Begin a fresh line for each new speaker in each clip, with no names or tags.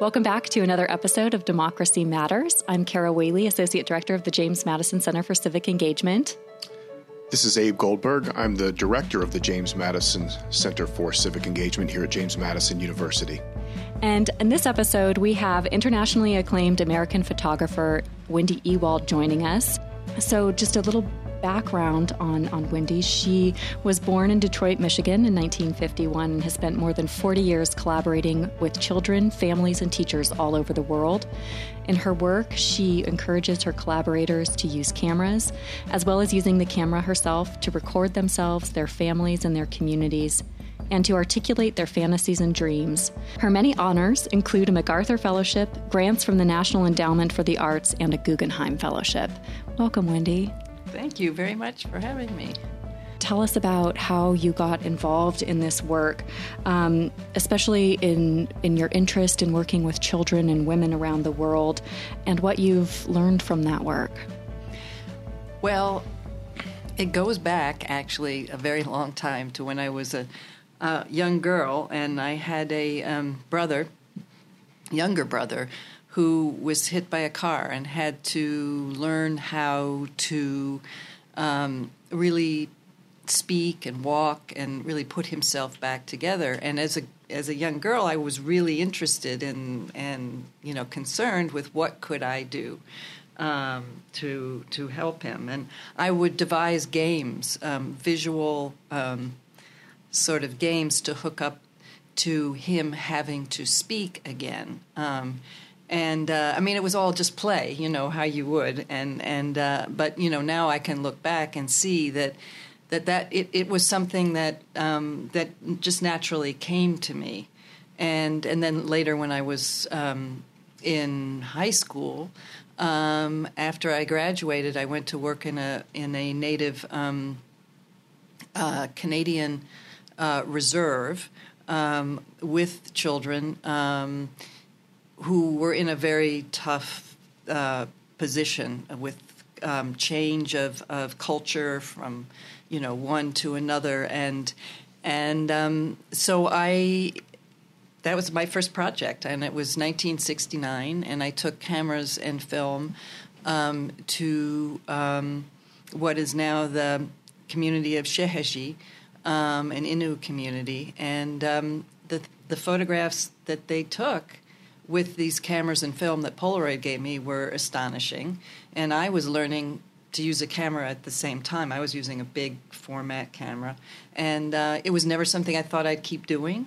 Welcome back to another episode of Democracy Matters. I'm Carah Whaley, Associate Director of the James Madison Center for Civic Engagement.
This is Abe Goldberg. I'm the director of the James Madison Center for Civic Engagement here at James Madison University.
And in this episode, we have internationally acclaimed American photographer Wendy Ewald joining us. So, just a little background on, on Wendy. She was born in Detroit, Michigan in 1951 and has spent more than 40 years collaborating with children, families, and teachers all over the world. In her work, she encourages her collaborators to use cameras, as well as using the camera herself to record themselves, their families, and their communities and to articulate their fantasies and dreams. Her many honors include a MacArthur Fellowship, grants from the National Endowment for the Arts, and a Guggenheim Fellowship. Welcome, Wendy.
Thank you very much for having me.
Tell us about how you got involved in this work, um, especially in, in your interest in working with children and women around the world, and what you've learned from that work.
Well, it goes back actually a very long time to when I was a, a young girl, and I had a um, brother, younger brother, who was hit by a car and had to learn how to um, really speak and walk and really put himself back together. And as a as a young girl, I was really interested in and you know concerned with what could I do um, to to help him. And I would devise games, um, visual um, sort of games to hook up to him having to speak again. Um, and uh, I mean, it was all just play, you know, how you would, and and uh, but you know, now I can look back and see that that that it, it was something that um, that just naturally came to me, and and then later when I was um, in high school, um, after I graduated, I went to work in a in a native um, uh, Canadian uh, reserve um, with children. Who were in a very tough uh, position with um, change of, of culture from you know one to another. And and um, so I that was my first project and it was 1969 and I took cameras and film um, to um, what is now the community of Sheshatshiu, um, an Innu community. And um, the the photographs that they took with these cameras and film that Polaroid gave me were astonishing. And I was learning to use a camera at the same time. I was using a big format camera. And uh, it was never something I thought I'd keep doing.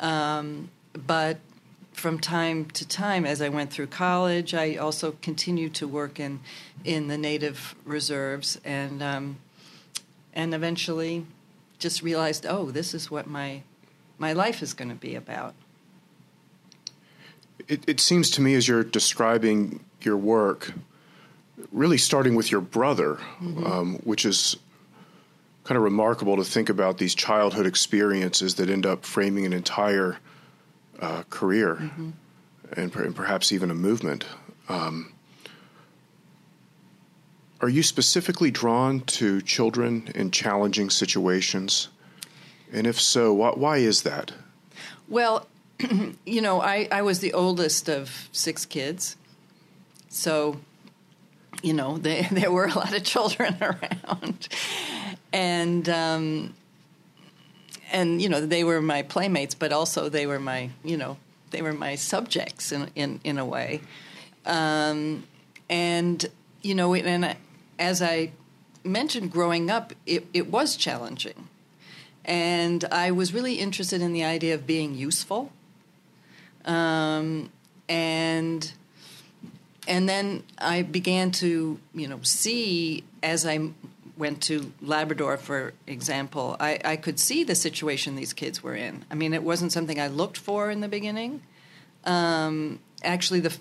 Um, but from time to time, as I went through college, I also continued to work in, in the native reserves and, um, and eventually just realized, oh, this is what my, my life is going to be about.
It, it seems to me as you're describing your work, really starting with your brother, mm-hmm. um, which is kind of remarkable to think about these childhood experiences that end up framing an entire uh, career mm-hmm. and, and, perhaps even a movement. Um, are you specifically drawn to children in challenging situations? And if so, why, why is that?
Well, you know, I, I was the oldest of six kids. So, you know, they, there were a lot of children around. And, um, and, you know, they were my playmates, but also they were my, you know, they were my subjects in, in, in a way. Um, and, you know, and as I mentioned growing up, it, it was challenging. And I was really interested in the idea of being useful um, and and then I began to you know see as I went to Labrador, for example, I, I could see the situation these kids were in. I mean, it wasn't something I looked for in the beginning. Um, actually, the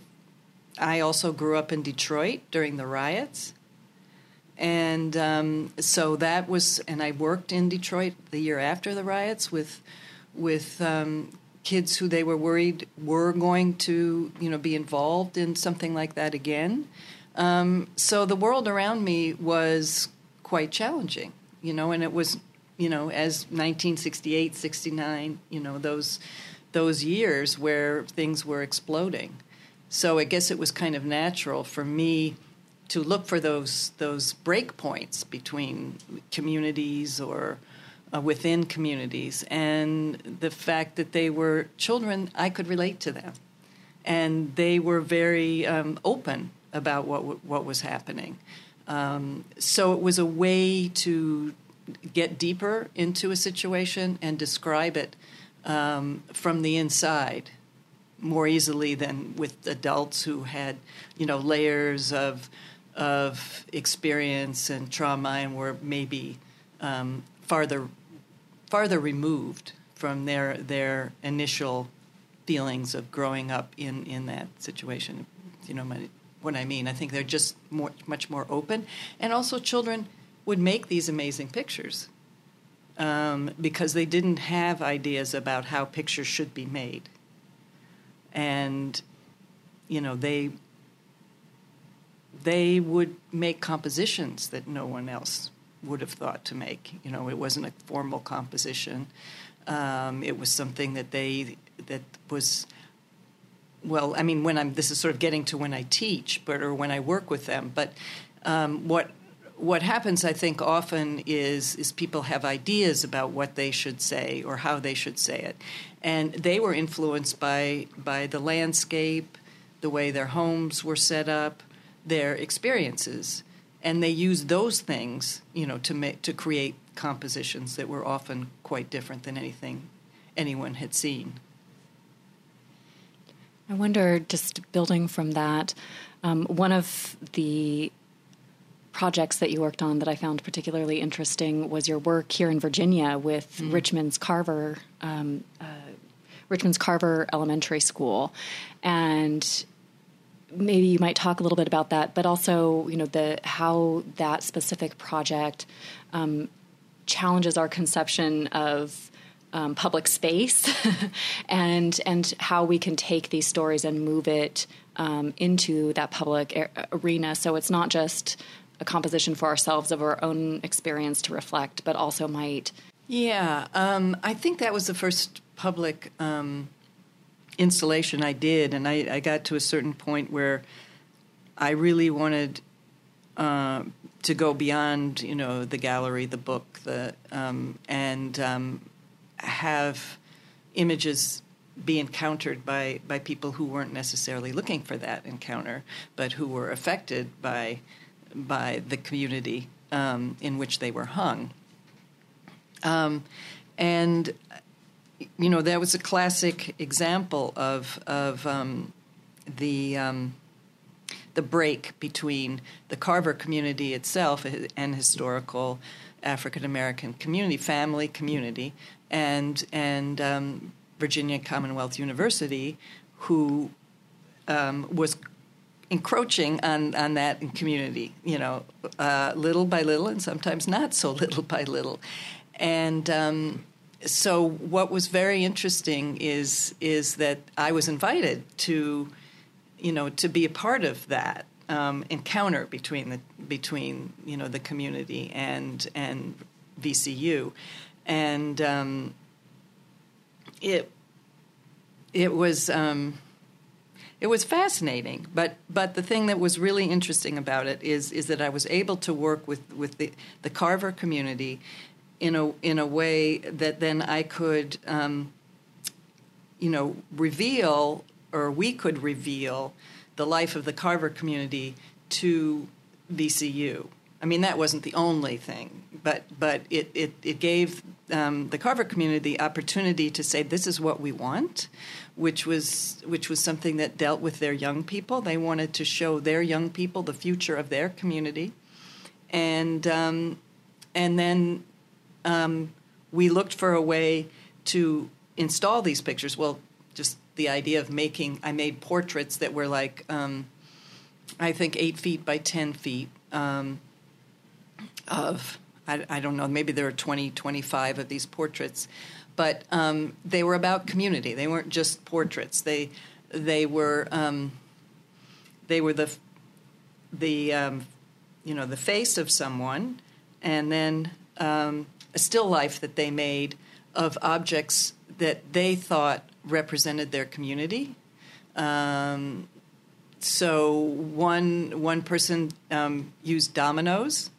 I also grew up in Detroit during the riots. And um, so that was, and I worked in Detroit the year after the riots with with um, kids who they were worried were going to, you know, be involved in something like that again. Um, so the world around me was quite challenging, you know, and it was, you know, as 1968, 69, you know, those those years where things were exploding. So I guess it was kind of natural for me to look for those those break points between communities or uh, within communities, and the fact that they were children, I could relate to them, and they were very um, open about what w- what was happening. Um, so it was a way to get deeper into a situation and describe it um, from the inside more easily than with adults who had, you know, layers of of experience and trauma and were maybe um, farther farther removed from their their initial feelings of growing up in in that situation. You know my, what I mean. I think they're just more much more open, and also children would make these amazing pictures um, because they didn't have ideas about how pictures should be made, and you know they they would make compositions that no one else would have thought to make. You know, it wasn't a formal composition. Um, it was something that they that was well. I mean, when I'm this is sort of getting to when I teach, but or when I work with them. But um, what what happens, I think, often is is people have ideas about what they should say or how they should say it, and they were influenced by by the landscape, the way their homes were set up, their experiences, and they use those things, you know, to make to create compositions that were often quite different than anything anyone had seen.
I wonder, just building from that, um, one of the projects that you worked on that I found particularly interesting was your work here in Virginia with mm. Richmond's Carver. Um, uh, Richmond's Carver Elementary School, and maybe you might talk a little bit about that, but also you know the how that specific project um, challenges our conception of um, public space and and how we can take these stories and move it um, into that public a- arena. So it's not just a composition for ourselves of our own experience to reflect, but also might.
Yeah, um, I think that was the first public um, installation I did, and I, I got to a certain point where I really wanted uh, to go beyond, you know, the gallery, the book, the um, and um, have images be encountered by by people who weren't necessarily looking for that encounter, but who were affected by by the community um, in which they were hung. Um, and you know, that was a classic example of of um, the um, the break between the Carver community itself and historical African American community, family community, and and um, Virginia Commonwealth University, who um, was encroaching on, on that community, you know, uh, little by little, and sometimes not so little by little, and um, so what was very interesting is is that I was invited to, you know, to be a part of that um, encounter between the between you know the community and and VCU, and um, it it was. Um, it was fascinating, but but the thing that was really interesting about it is is that I was able to work with with the, the Carver community in a in a way that then I could, um, you know, reveal or we could reveal the life of the Carver community to VCU. I mean, that wasn't the only thing, but but it it, it gave um, the Carver community the opportunity to say this is what we want, which was which was something that dealt with their young people. They wanted to show their young people the future of their community, and um, and then um, we looked for a way to install these pictures. Well, just the idea of making, I made portraits that were like, um, I think, eight feet by 10 feet um, of, I, I, don't know, maybe there were 20, 25 of these portraits. But um, they were about community. They weren't just portraits. They, they were, um, they were the, the, um, you know, the face of someone, and then um, a still life that they made of objects that they thought represented their community. Um, so one one person um, used dominoes,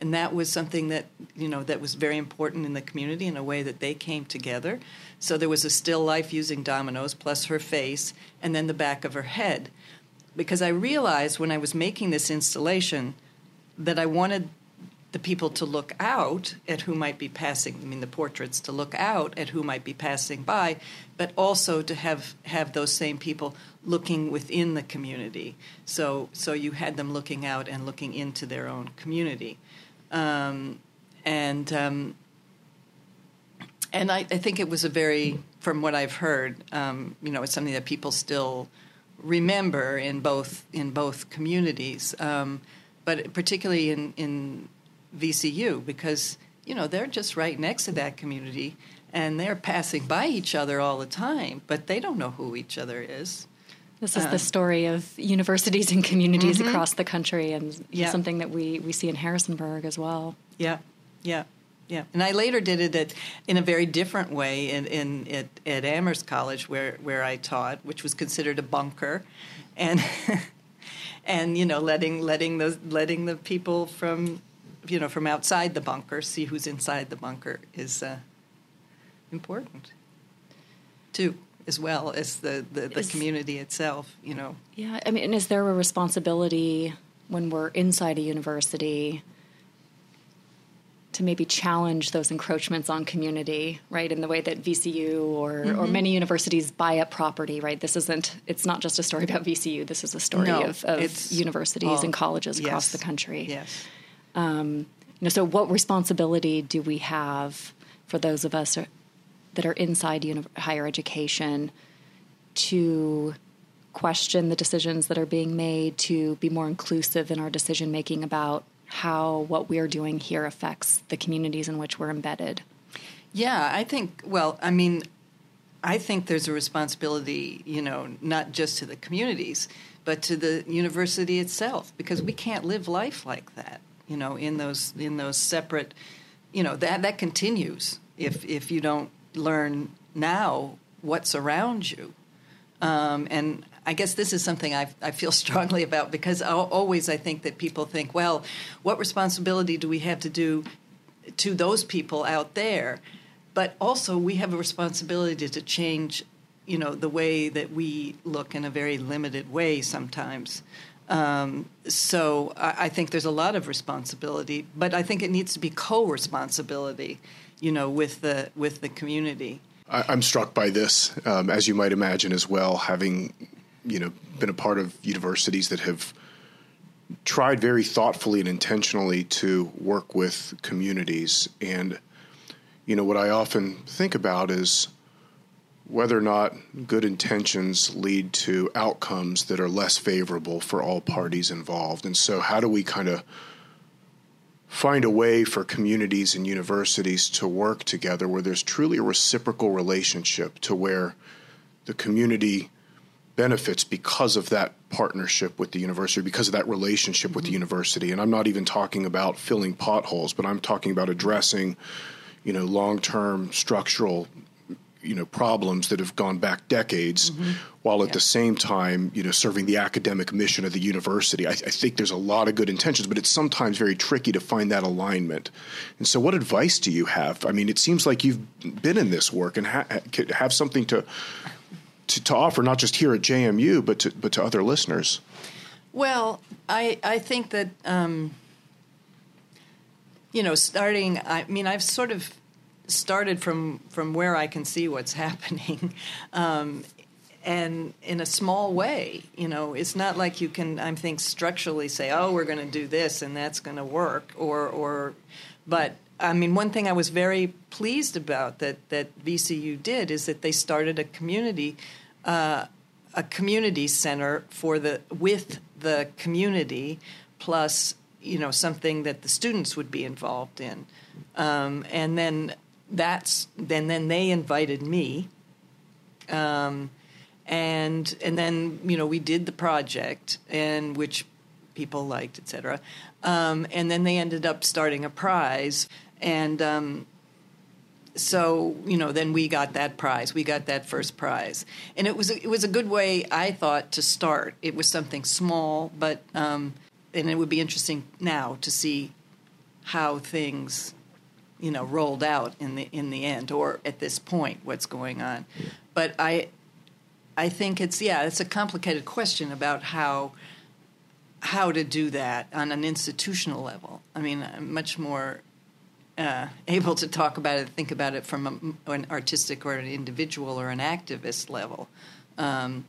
and that was something that you know that was very important in the community in a way that they came together. So there was a still life using dominoes plus her face, and then the back of her head, because I realized when I was making this installation that I wanted the people to look out at who might be passing, I mean, the portraits to look out at who might be passing by, but also to have, have those same people looking within the community. So, so you had them looking out and looking into their own community. Um, and um, and I, I, think it was a very, from what I've heard, um, you know, it's something that people still remember in both in both communities, um, but particularly in in VCU because you know they're just right next to that community and they're passing by each other all the time, but they don't know who each other is.
This is um, the story of universities and communities mm-hmm. across the country, and yeah. something that we, we see in Harrisonburg as well.
Yeah, yeah, yeah. And I later did it at, in a very different way in, in at, at Amherst College, where, where I taught, which was considered a bunker, and and you know letting letting the letting the people from you know, from outside the bunker, see who's inside the bunker is uh, important too, as well as the, the, the is, community itself, you know.
Yeah, I mean, is there a responsibility when we're inside a university to maybe challenge those encroachments on community, right? In the way that VCU or, mm-hmm. or many universities buy up property, right? This isn't, it's not just a story about VCU. This is a story no, of, of universities all, and colleges yes, across the country.
Yes.
Um, you know, so what responsibility do we have for those of us that are inside uni- higher education to question the decisions that are being made, to be more inclusive in our decision making about how what we are doing here affects the communities in which we're embedded?
Yeah, I think, well, I mean, I think there's a responsibility, you know, not just to the communities, but to the university itself, because we can't live life like that you know, in those in those separate, you know, that that continues if if you don't learn now what's around you. Um, and I guess this is something I, I feel strongly about because I, always I think that people think, well, what responsibility do we have to do to those people out there? But also, we have a responsibility to change, you know, the way that we look in a very limited way sometimes. Um, so I, I, think there's a lot of responsibility, but I think it needs to be co-responsibility, you know, with the with the community.
I, am struck by this, um, as you might imagine, as well, having you know been a part of universities that have tried very thoughtfully and intentionally to work with communities, and you know what I often think about is whether or not good intentions lead to outcomes that are less favorable for all parties involved. And so, how do we kind of find a way for communities and universities to work together where there's truly a reciprocal relationship to where the community benefits because of that partnership with the university, because of that relationship mm-hmm. with the mm-hmm. university. And I'm not even talking about filling potholes, but I'm talking about addressing, you know, long-term structural you know problems that have gone back decades, mm-hmm. while at yeah. the same time you know serving the academic mission of the university. I, I, think there's a lot of good intentions, but it's sometimes very tricky to find that alignment. And so, what advice do you have? I mean, it seems like you've been in this work and ha- have something to, to, to offer, not just here at JMU, but to but to other listeners.
Well, I I think that. Um, you know, starting, I mean, I've sort of started from from where I can see what's happening, um, and in a small way. You know, it's not like you can I think structurally say, oh, we're going to do this and that's going to work, or or, but. I mean, one thing I was very pleased about that, that VCU did is that they started a community, uh, a community center for the with the community, plus you know something that the students would be involved in, um, and then that's then then they invited me um, and and then you know we did the project and which people liked etc um, and then they ended up starting a prize and um, so you know, then we got that prize. We got that first prize, and it was a, it was a good way, I thought, to start. It was something small, but um, and it would be interesting now to see how things, you know, rolled out in the in the end, or at this point, what's going on. But I, I think it's yeah, it's a complicated question about how how to do that on an institutional level. I mean, I'm much more uh, able to talk about it, think about it from a, an artistic or an individual or an activist level. Um,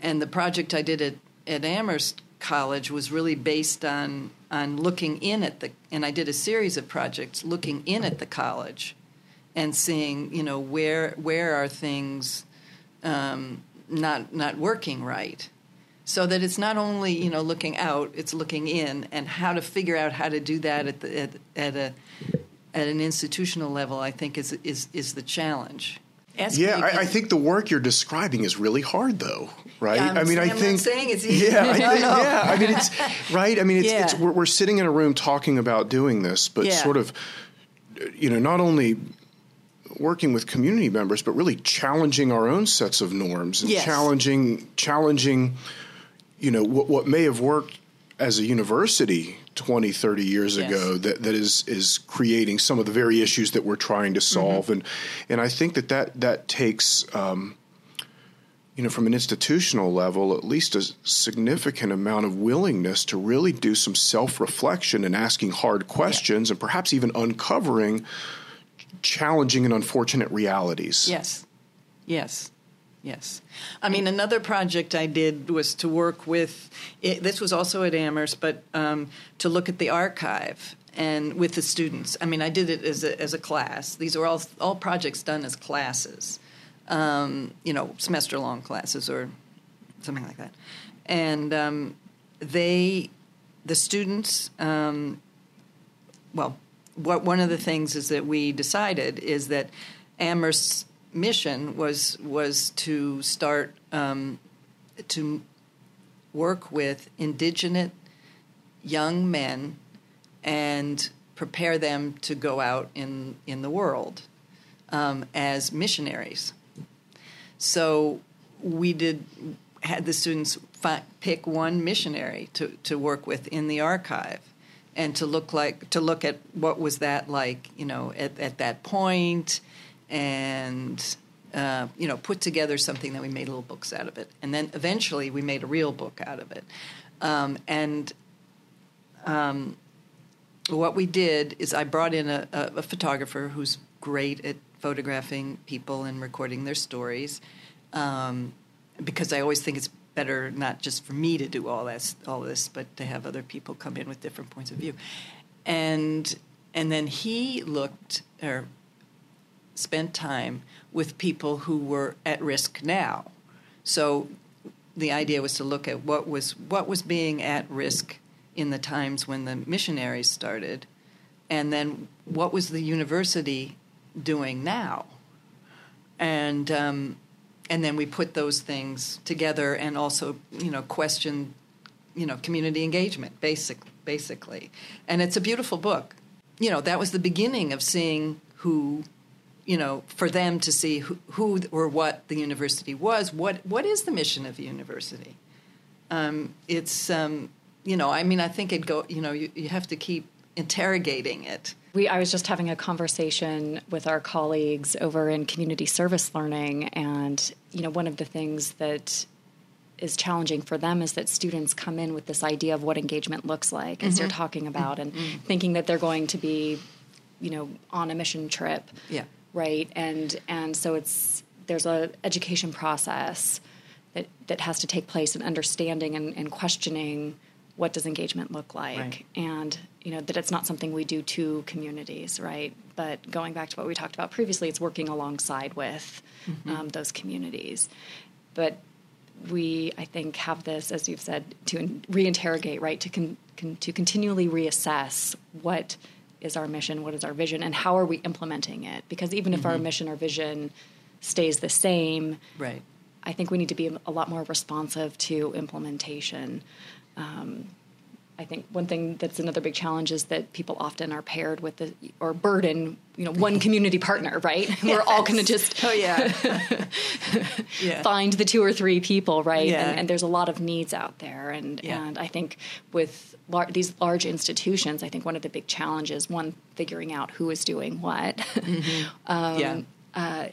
and the project I did at, at Amherst College was really based on on looking in at the and I did a series of projects looking in at the college and seeing you know where where are things um, not not working right. So that it's not only you know looking out it's looking in and how to figure out how to do that at the at, at a at an institutional level i think is is is the challenge
Ask yeah, I, I, think the work you're describing is really hard, though, right?
Yeah,
I
mean,
I
I'm
think
saying it's easy.
Yeah, I think, yeah. I mean, it's right. I mean, it's, yeah. it's we're, we're, sitting in a room talking about doing this, but
yeah.
sort of, you know, not only working with community members, but really challenging our own sets of norms and
yes.
challenging challenging you know what, what may have worked as a university 20 30 years
yes.
ago that, that is is creating some of the very issues that we're trying to mm-hmm. solve mm-hmm. and and I think that that that takes um, you know from an institutional level at least a significant amount of willingness to really do some self-reflection and asking hard questions yeah. and perhaps even uncovering challenging and unfortunate realities
yes yes Yes. I mean, another project I did was to work with, it, this was also at Amherst, but um, to look at the archive and with the students. I mean, I did it as a, as a class. These are all, all projects done as classes, um, you know, semester long classes or something like that. And um, they, the students, um, well, what one of the things is that we decided is that Amherst mission was was to start um, to work with indigenous young men and prepare them to go out in in the world um, as missionaries. So we did had the students fi- pick one missionary to, to work with in the archive and to look like to look at what was that like you know at, at that point and uh, you know put together something that we made little books out of it, and then eventually we made a real book out of it. Um, and um, what we did is I brought in a, a, a, photographer who's great at photographing people and recording their stories, um, because I always think it's better not just for me to do all this, all this, but to have other people come in with different points of view, and and then he looked or spent time with people who were at risk now. So the idea was to look at what was what was being at risk in the times when the missionaries started, and then what was the university doing now, and um, and then we put those things together and also you know question you know community engagement basic basically, and it's a beautiful book. You know that was the beginning of seeing who you know, for them to see who, who, or what the university was. What what is the mission of the university? Um, it's um, you know, I mean, I think it go. You know, you, you have to keep interrogating it.
We, I was just having a conversation with our colleagues over in community service learning, and you know, one of the things that is challenging for them is that students come in with this idea of what engagement looks like, as mm-hmm. you're talking about, and mm-hmm. thinking that they're going to be, you know, on a mission trip.
Yeah
right? And and so it's there's a education process that that has to take place in understanding and, and questioning what does engagement look like
right.
and you know that it's not something we do to communities right but going back to what we talked about previously it's working alongside with mm-hmm. um, those communities but we i think have this as you've said to reinterrogate right to con, con, to continually reassess what is our mission, what is our vision, and how are we implementing it? Because even mm-hmm. if our mm-hmm. mission or vision stays the same,
right.
I think we need to be a lot more responsive to implementation. Um, I think one thing that's another big challenge is that people often are paired with the or burden, you know, one community partner, right? Yes. We're all going to just
oh yeah.
yeah. find the two or three people, right?
Yeah.
And, and, there's a lot of needs out there, and yeah. and I think with lar- these large institutions, I think one of the big challenges one figuring out who is doing what.
Mm-hmm. um, yeah. Uh,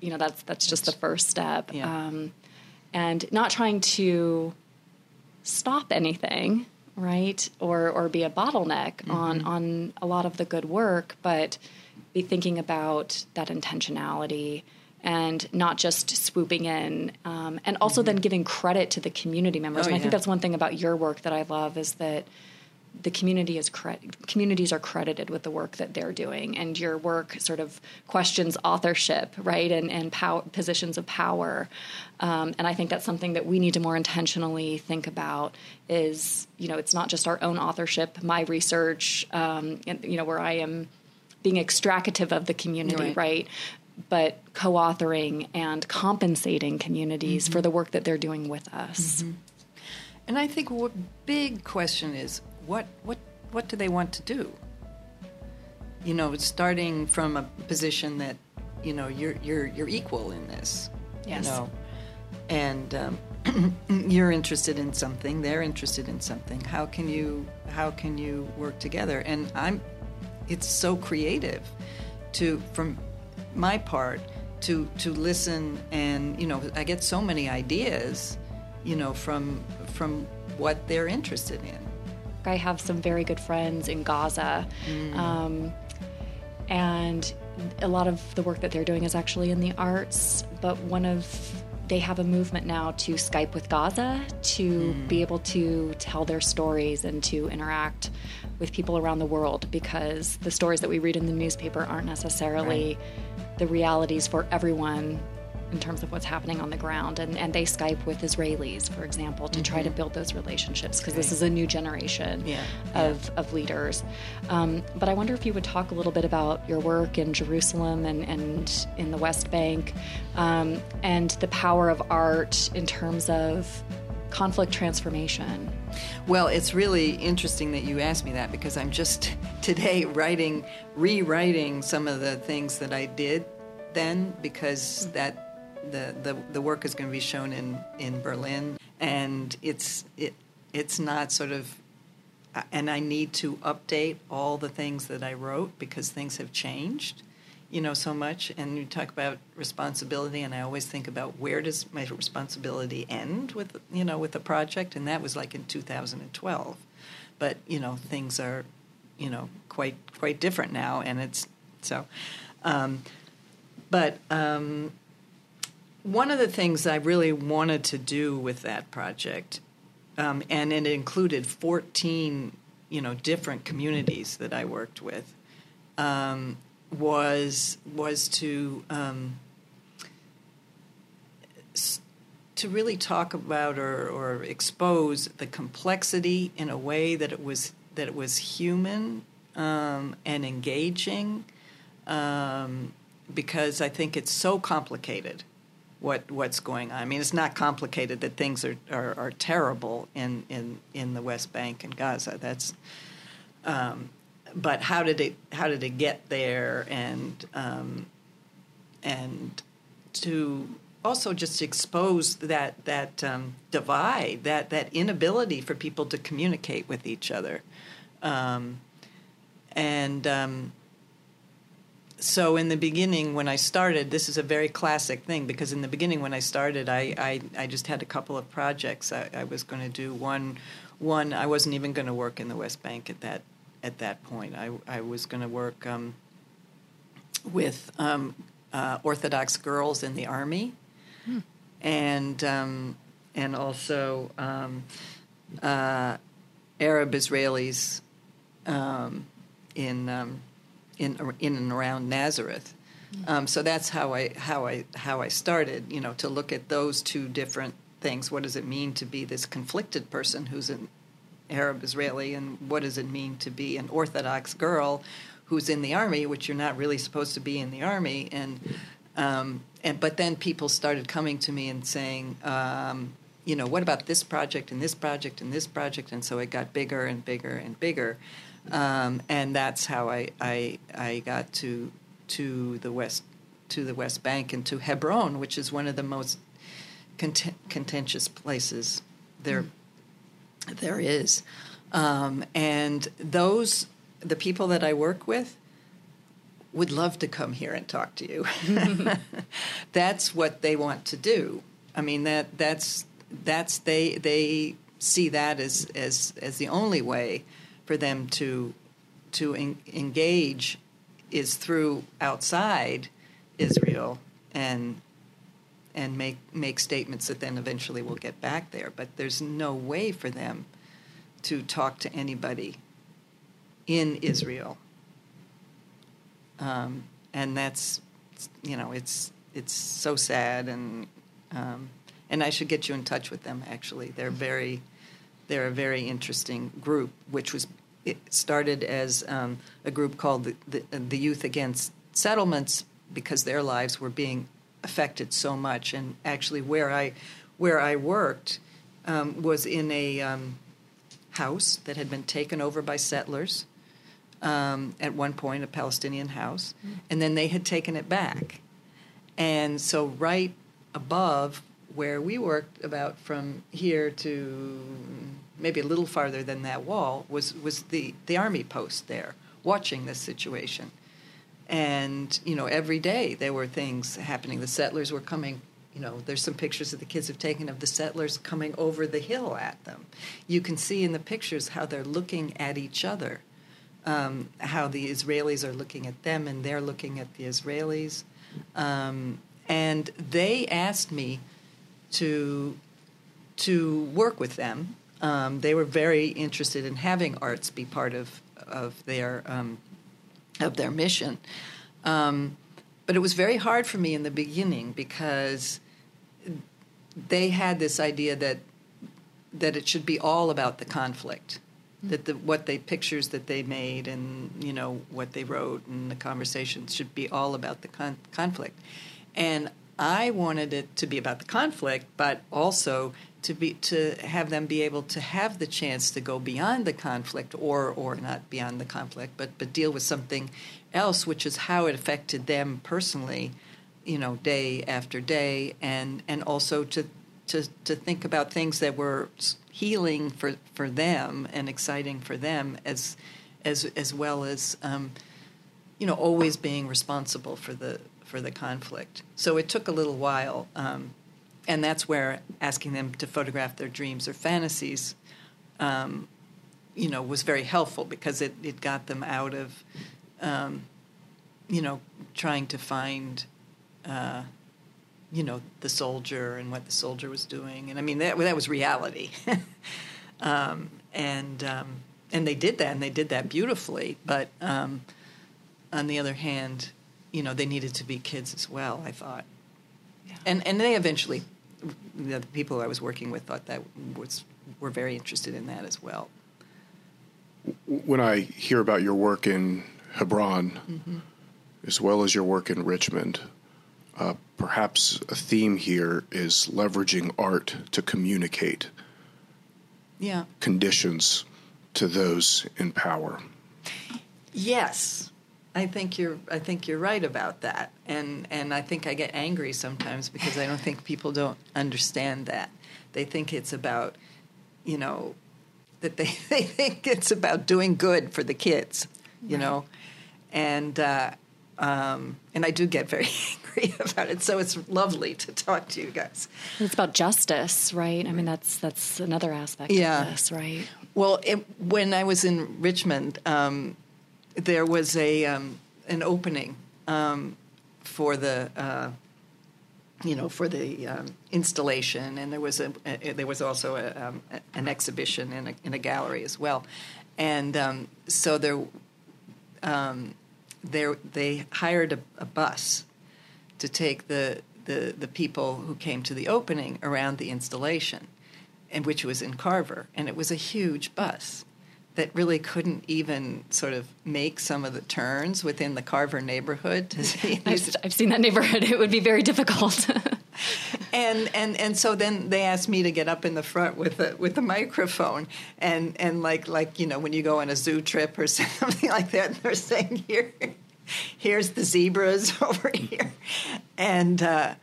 you know, that's that's just the first step.
Yeah. Um,
and not trying to stop anything right or or be a bottleneck mm-hmm. on on a lot of the good work but be thinking about that intentionality and not just swooping in um, and also mm-hmm. then giving credit to the community members
oh,
and
i
think that's one thing about your work that i love is that the community is communities are credited with the work that they're doing, and your work sort of questions authorship, right, and and power, positions of power. Um, and I think that's something that we need to more intentionally think about. Is you know, it's not just our own authorship, my research, um, and, you know, where I am being extractive of the community,
right?
right? But co-authoring and compensating communities mm-hmm. for the work that they're doing with us.
Mm-hmm. And I think what big question is what what what do they want to do? You know, starting from a position that you know you're you're you're equal in this.
Yes.
You know, and um, you're interested in something, they're interested in something. How can you how can you work together? And I'm it's so creative to from my part to to listen and you know I get so many ideas you know from from what they're interested in
I have some very good friends in Gaza. Mm. Um, and a lot of the work that they're doing is actually in the arts, but one of they have a movement now to Skype with Gaza to mm. be able to tell their stories and to interact with people around the world because the stories that we read in the newspaper aren't necessarily right. the realities for everyone in terms of what's happening on the ground. And, and they Skype with Israelis, for example, to mm-hmm. try to mm-hmm. build those relationships because this is a new generation
yeah.
Of,
yeah.
of leaders. Um, but I wonder if you would talk a little bit about your work in Jerusalem and, and in the West Bank um, and the power of art in terms of conflict transformation?
Well, it's really interesting that you asked me that because I'm just today writing, rewriting some of the things that I did then because mm-hmm. that the, the, the work is going to be shown in, in Berlin, and it's it it's not sort of, and I need to update all the things that I wrote because things have changed, you know, so much. And you talk about responsibility, and I always think about where does my responsibility end with you know with the project, and that was like in 2012, but you know things are, you know, quite quite different now, and it's so. Um, but um, one of the things I really wanted to do with that project, um, and it included 14, you know, different communities that I worked with, um, was was to um, to really talk about or, or expose the complexity in a way that it was that it was human um, and engaging, um, because I think it's so complicated what what's going on. I mean, it's not complicated that things are, are, are terrible in, in, in the West Bank and Gaza. That's um, but how did it how did it get there and um, and to also just expose that that um, divide that that inability for people to communicate with each other um, and um, so in the beginning when i started this is a very classic thing because in the beginning when i started i, I, I just had a couple of projects. I, I was going to do one one i wasn't even going to work in the west bank at that at that point. I, I was going to work um, with um, uh, orthodox girls in the army. Hmm. and um, and also um, uh, arab israelis um, in um, in in and around Nazareth. Um, so that's how I how I how I started. You know, to look at those two different things. What does it mean to be this conflicted person who's an Arab Israeli, and what does it mean to be an Orthodox girl who's in the army, which you're not really supposed to be in the army, and um, and but then people started coming to me and saying, um, you know, what about this project and this project and this project? And so it got bigger and bigger and bigger. Um, and that's how I, I, I got to, to the West to the West Bank and to Hebron, which is one of the most content, contentious places there mm. there is. Um, and those the people that I work with would love to come here and talk to you. that's what they want to do. I mean that that's that's they they see that as as as the only way for them to to en- engage is through outside Israel and and make make statements that then eventually will get back there. But there's no way for them to talk to anybody in Israel, um, and that's you know it's it's so sad and um, and I should get you in touch with them. Actually, they're very they're a very interesting group, which was it started as um, a group called the, the, the Youth Against Settlements because their lives were being affected so much. And actually, where I where I worked um, was in a um, house that had been taken over by settlers um, at one point, a Palestinian house, mm-hmm. and then they had taken it back. And so, right above where we worked, about from here to maybe a little farther than that wall, was was the the army post there, watching this situation. And you know every day there were things happening. The settlers were coming you know there's some pictures that the kids have taken of the settlers coming over the hill at them. You can see in the pictures how they're looking at each other um, how the israelis are looking at them and they're looking at the israelis. Um, and they asked me to to work with them. Um, they were very interested in having arts be part of of their um, of their mission. Um, but it was very hard for me in the beginning because they had this idea that that it should be all about the conflict that the what they pictures that they made and you know what they wrote and the conversations should be all about the con- conflict. And i wanted it to be about the conflict but also to be to have them be able to have the chance to go beyond the conflict or or not beyond the conflict but but deal with something else which is how it affected them personally you know day after day and and also to to to think about things that were healing for for them and exciting for them as as as well as um, you know always being responsible for the for the conflict. So it took a little while um, and that's where asking them to photograph their dreams or fantasies, um, you know, was very helpful because it, it got them out of, um, you know, trying to find, uh, you know, the soldier and what the soldier was doing, and I mean that that was reality, um, and um, and they did that, and they did that beautifully. But um, on the other hand, you know, they needed to be kids as well. I thought. And and they eventually the people I was working with thought that was were very interested in that as well.
When I hear about your work in Hebron, mm-hmm. as well as your work in Richmond, uh, perhaps a theme here is leveraging art to communicate
yeah.
conditions to those in power.
Yes, I think you're I think you're right about that. And and I think I get angry sometimes because I don't think people don't understand that. They think it's about, you know, that they, they think it's about doing good for the kids, you right. know. And uh, um, and I do get very angry about it. So it's lovely to talk to you guys.
It's about justice, right? I mean, that's that's another aspect
yeah.
of this, right?
Well, it, when I was in Richmond, um, there was a um, an opening um, for the uh, you know for the um, installation, and there was a, a there was also a, um, an exhibition in a, in a gallery as well, and um, so there um, there they hired a, a bus to take the, the the people who came to the opening around the installation, and which was in Carver, and it was a huge bus that really couldn't even sort of make some of the turns within the Carver neighborhood.
I've, I've, seen that neighborhood. It would be very difficult.
and and and so then they asked me to get up in the front with a with a microphone and and like like you know when you go on a zoo trip or something like that they're saying here here's the zebras over here and uh,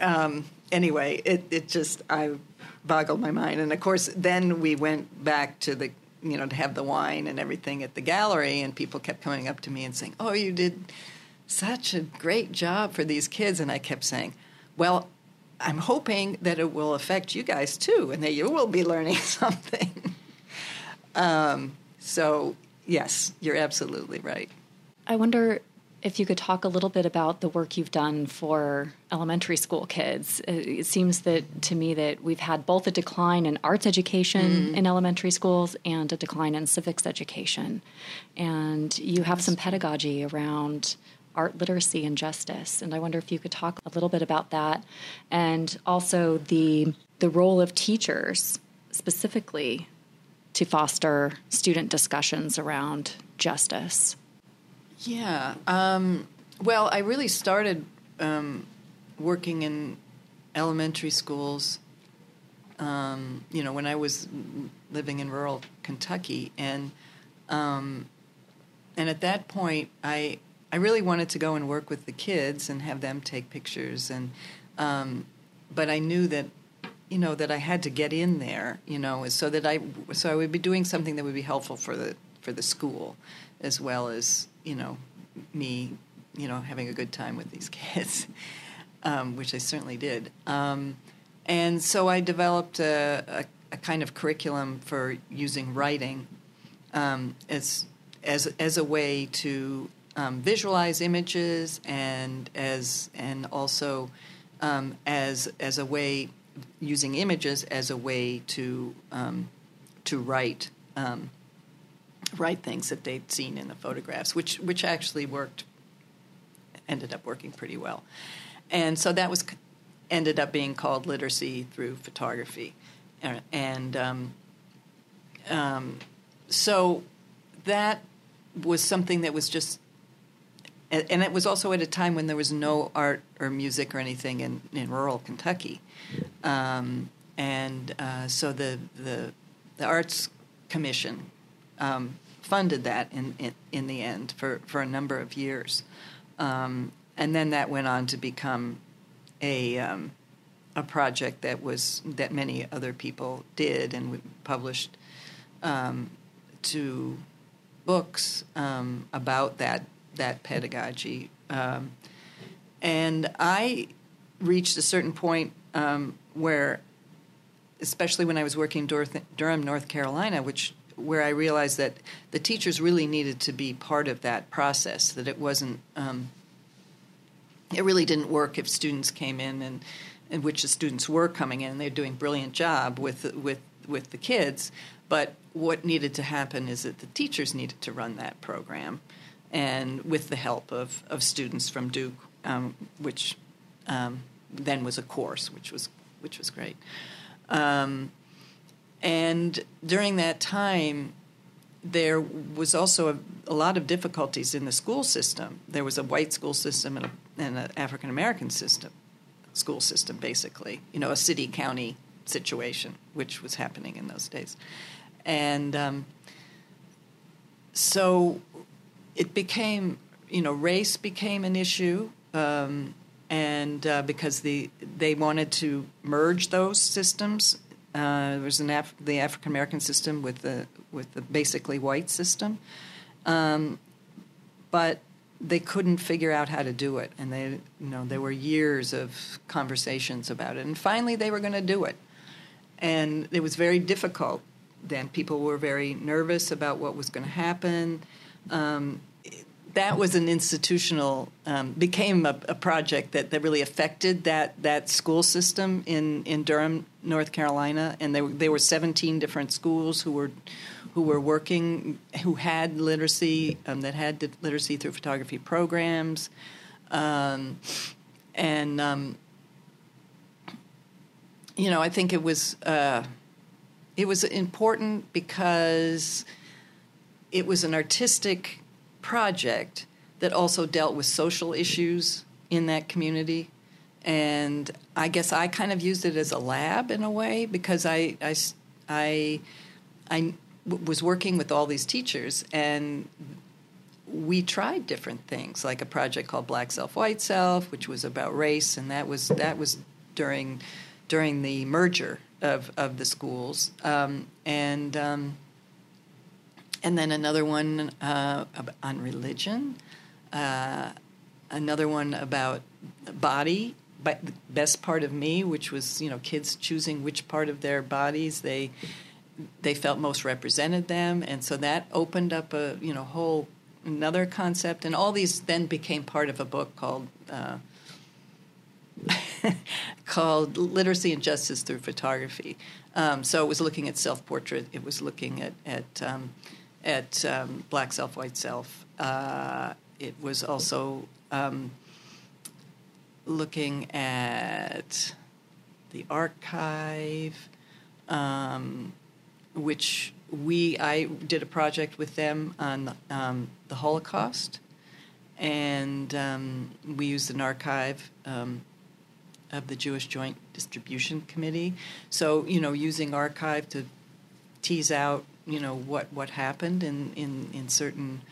um, anyway it it just I boggled my mind and of course then we went back to the you know to have the wine and everything at the gallery and people kept coming up to me and saying oh you did such a great job for these kids and I kept saying well I'm hoping that it will affect you guys too, and that you will be learning something. um, so, yes, you're absolutely right.
I wonder if you could talk a little bit about the work you've done for elementary school kids. It seems that to me that we've had both a decline in arts education mm. in elementary schools and a decline in civics education. And you have some pedagogy around art literacy and justice. And I wonder if you could talk a little bit about that and also the the role of teachers specifically to foster student discussions around justice.
Yeah. Um, well, I really started um, working in elementary schools. Um, you know, when I was living in rural Kentucky, and um, and at that point, I I really wanted to go and work with the kids and have them take pictures, and um, but I knew that you know that I had to get in there, you know, so that I so I would be doing something that would be helpful for the for the school, as well as you know me, you know, having a good time with these kids, um, which I certainly did. Um, and so I developed a, a, a, kind of curriculum for using writing um, as as as a way to um, visualize images and as and also um, as as a way using images as a way to um, to write um, write things that they'd seen in the photographs, which which actually worked ended up working pretty well, and so that was ended up being called literacy through photography, and um, um, so that was something that was just and, it was also at a time when there was no art or music or anything in, in rural Kentucky, um, and uh, so the, the the arts commission um, funded that in, in, in the end for for a number of years, um, and then that went on two become a um, a project that was that many other people did and we published um, to books um, about that that pedagogy. Um, and I reached a certain point where, especially when I was working in Durham, North Carolina, which where I realized that the teachers really needed to be part of that process. That it wasn't, um, it really didn't work if students came in and, which the students were coming in, and they're doing a brilliant job with with with the kids. But what needed to happen is that the teachers needed to run that program and with the help of, of students from Duke, um, which um, then was a course, which was which was great. Um, and during that time, there was also a, a, lot of difficulties in the school system. There was a white school system and, and an African American system, school system, basically. You know, a city county situation, which was happening in those days, and um, so it became, you know, race became an issue, um, and uh, because the they wanted to merge those systems. Uh, there was an Af- the African American system with the with the basically white system, um, but they couldn't figure out how to do it, and they you know there were years of conversations about it, and finally they were going to do it, and it was very difficult. Then people were very nervous about what was going to happen. Um, that was an institutional um, became a, a, project that, that really affected that that school system in, in Durham, North Carolina, and there there were 17 different schools who were who were working who had literacy um, that had literacy through photography programs, um, and um, you know I think it was uh, it was important because it was an artistic project that also dealt with social issues in that community. And I guess I kind of used it as a lab in a way because I I I, I was working with all these teachers and we tried different things like a project called black self white self which was about race and that was that was during during the merger of of the schools. Um, and um, and then another one uh, on religion uh, another one about body but the best part of me which was you know kids choosing which part of their bodies they they felt most represented them and so that opened up a you know whole another concept, and all these then became part of a book called uh, called Literacy and Justice Through Photography. Um, so it was looking at self portrait. It was looking at at um, at um, black self, white self. Uh, it was also um, looking at the archive, um, which we I did a project with them on um, the Holocaust, and um, we used an archive um, of the Jewish Joint Distribution Committee. So you know, using archive to tease out you know what what happened in in, in certain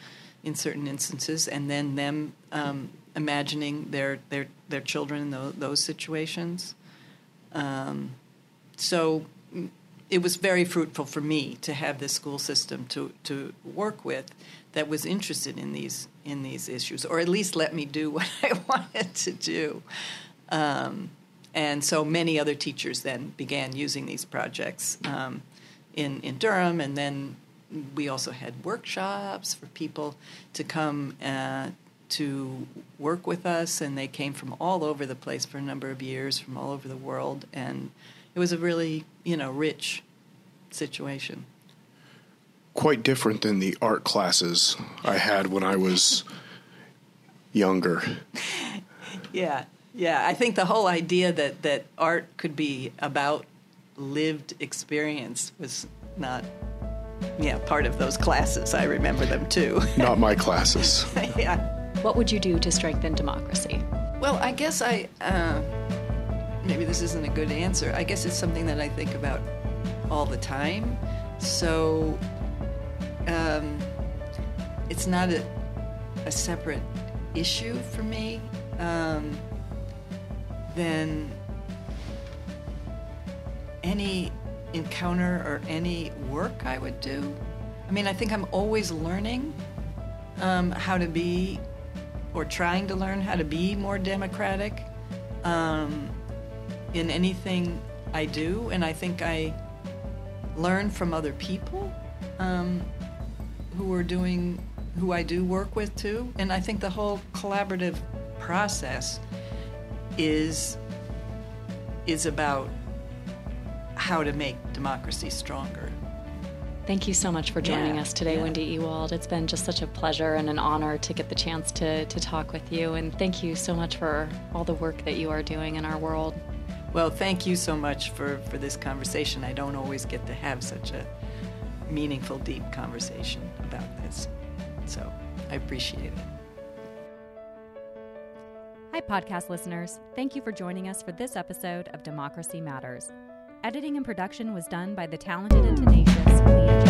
in certain instances, and then them um, imagining their their their children in those, those situations. Um, so it was very fruitful for me to have this school system to, to work with that was interested in these in these issues, or at least let me do what I wanted to do. Um, and so many other teachers then began using these projects um, in in Durham, and then we also had workshops for people to come uh, to work with us, and they came from all over the place for a number of years, from all over the world, and it was a really you know rich situation.
Quite different than the art classes I had when I was younger.
Yeah, yeah. I think the whole idea that that art could be about lived experience was not yeah part of those classes i remember them too
not my classes
yeah
what would you do to strengthen democracy
well i guess i uh, maybe this isn't a good answer. I guess it's something that I think about all the time. So um, it's not a, a, separate issue for me. Um, then any encounter or any work I would do. I mean, I think I'm always learning um, how to be, or trying to learn how to be more democratic. Um, in anything I do, and I think I learn from other people um, who are doing, who I do work with too. And I think the whole collaborative process is is about how to make democracy stronger.
Thank you so much for joining
yeah,
us today,
yeah.
Wendy Ewald. It's been just such a pleasure and an honor to get the chance to, to talk with you. And thank you so much for all the work that you are doing in our world.
Well, thank you so much for, for this conversation. I don't always get to have such a meaningful, deep conversation about this. So I appreciate it.
Hi, podcast listeners. Thank you for joining us for this episode of Democracy Matters. Editing and production was done by the talented and tenacious Leah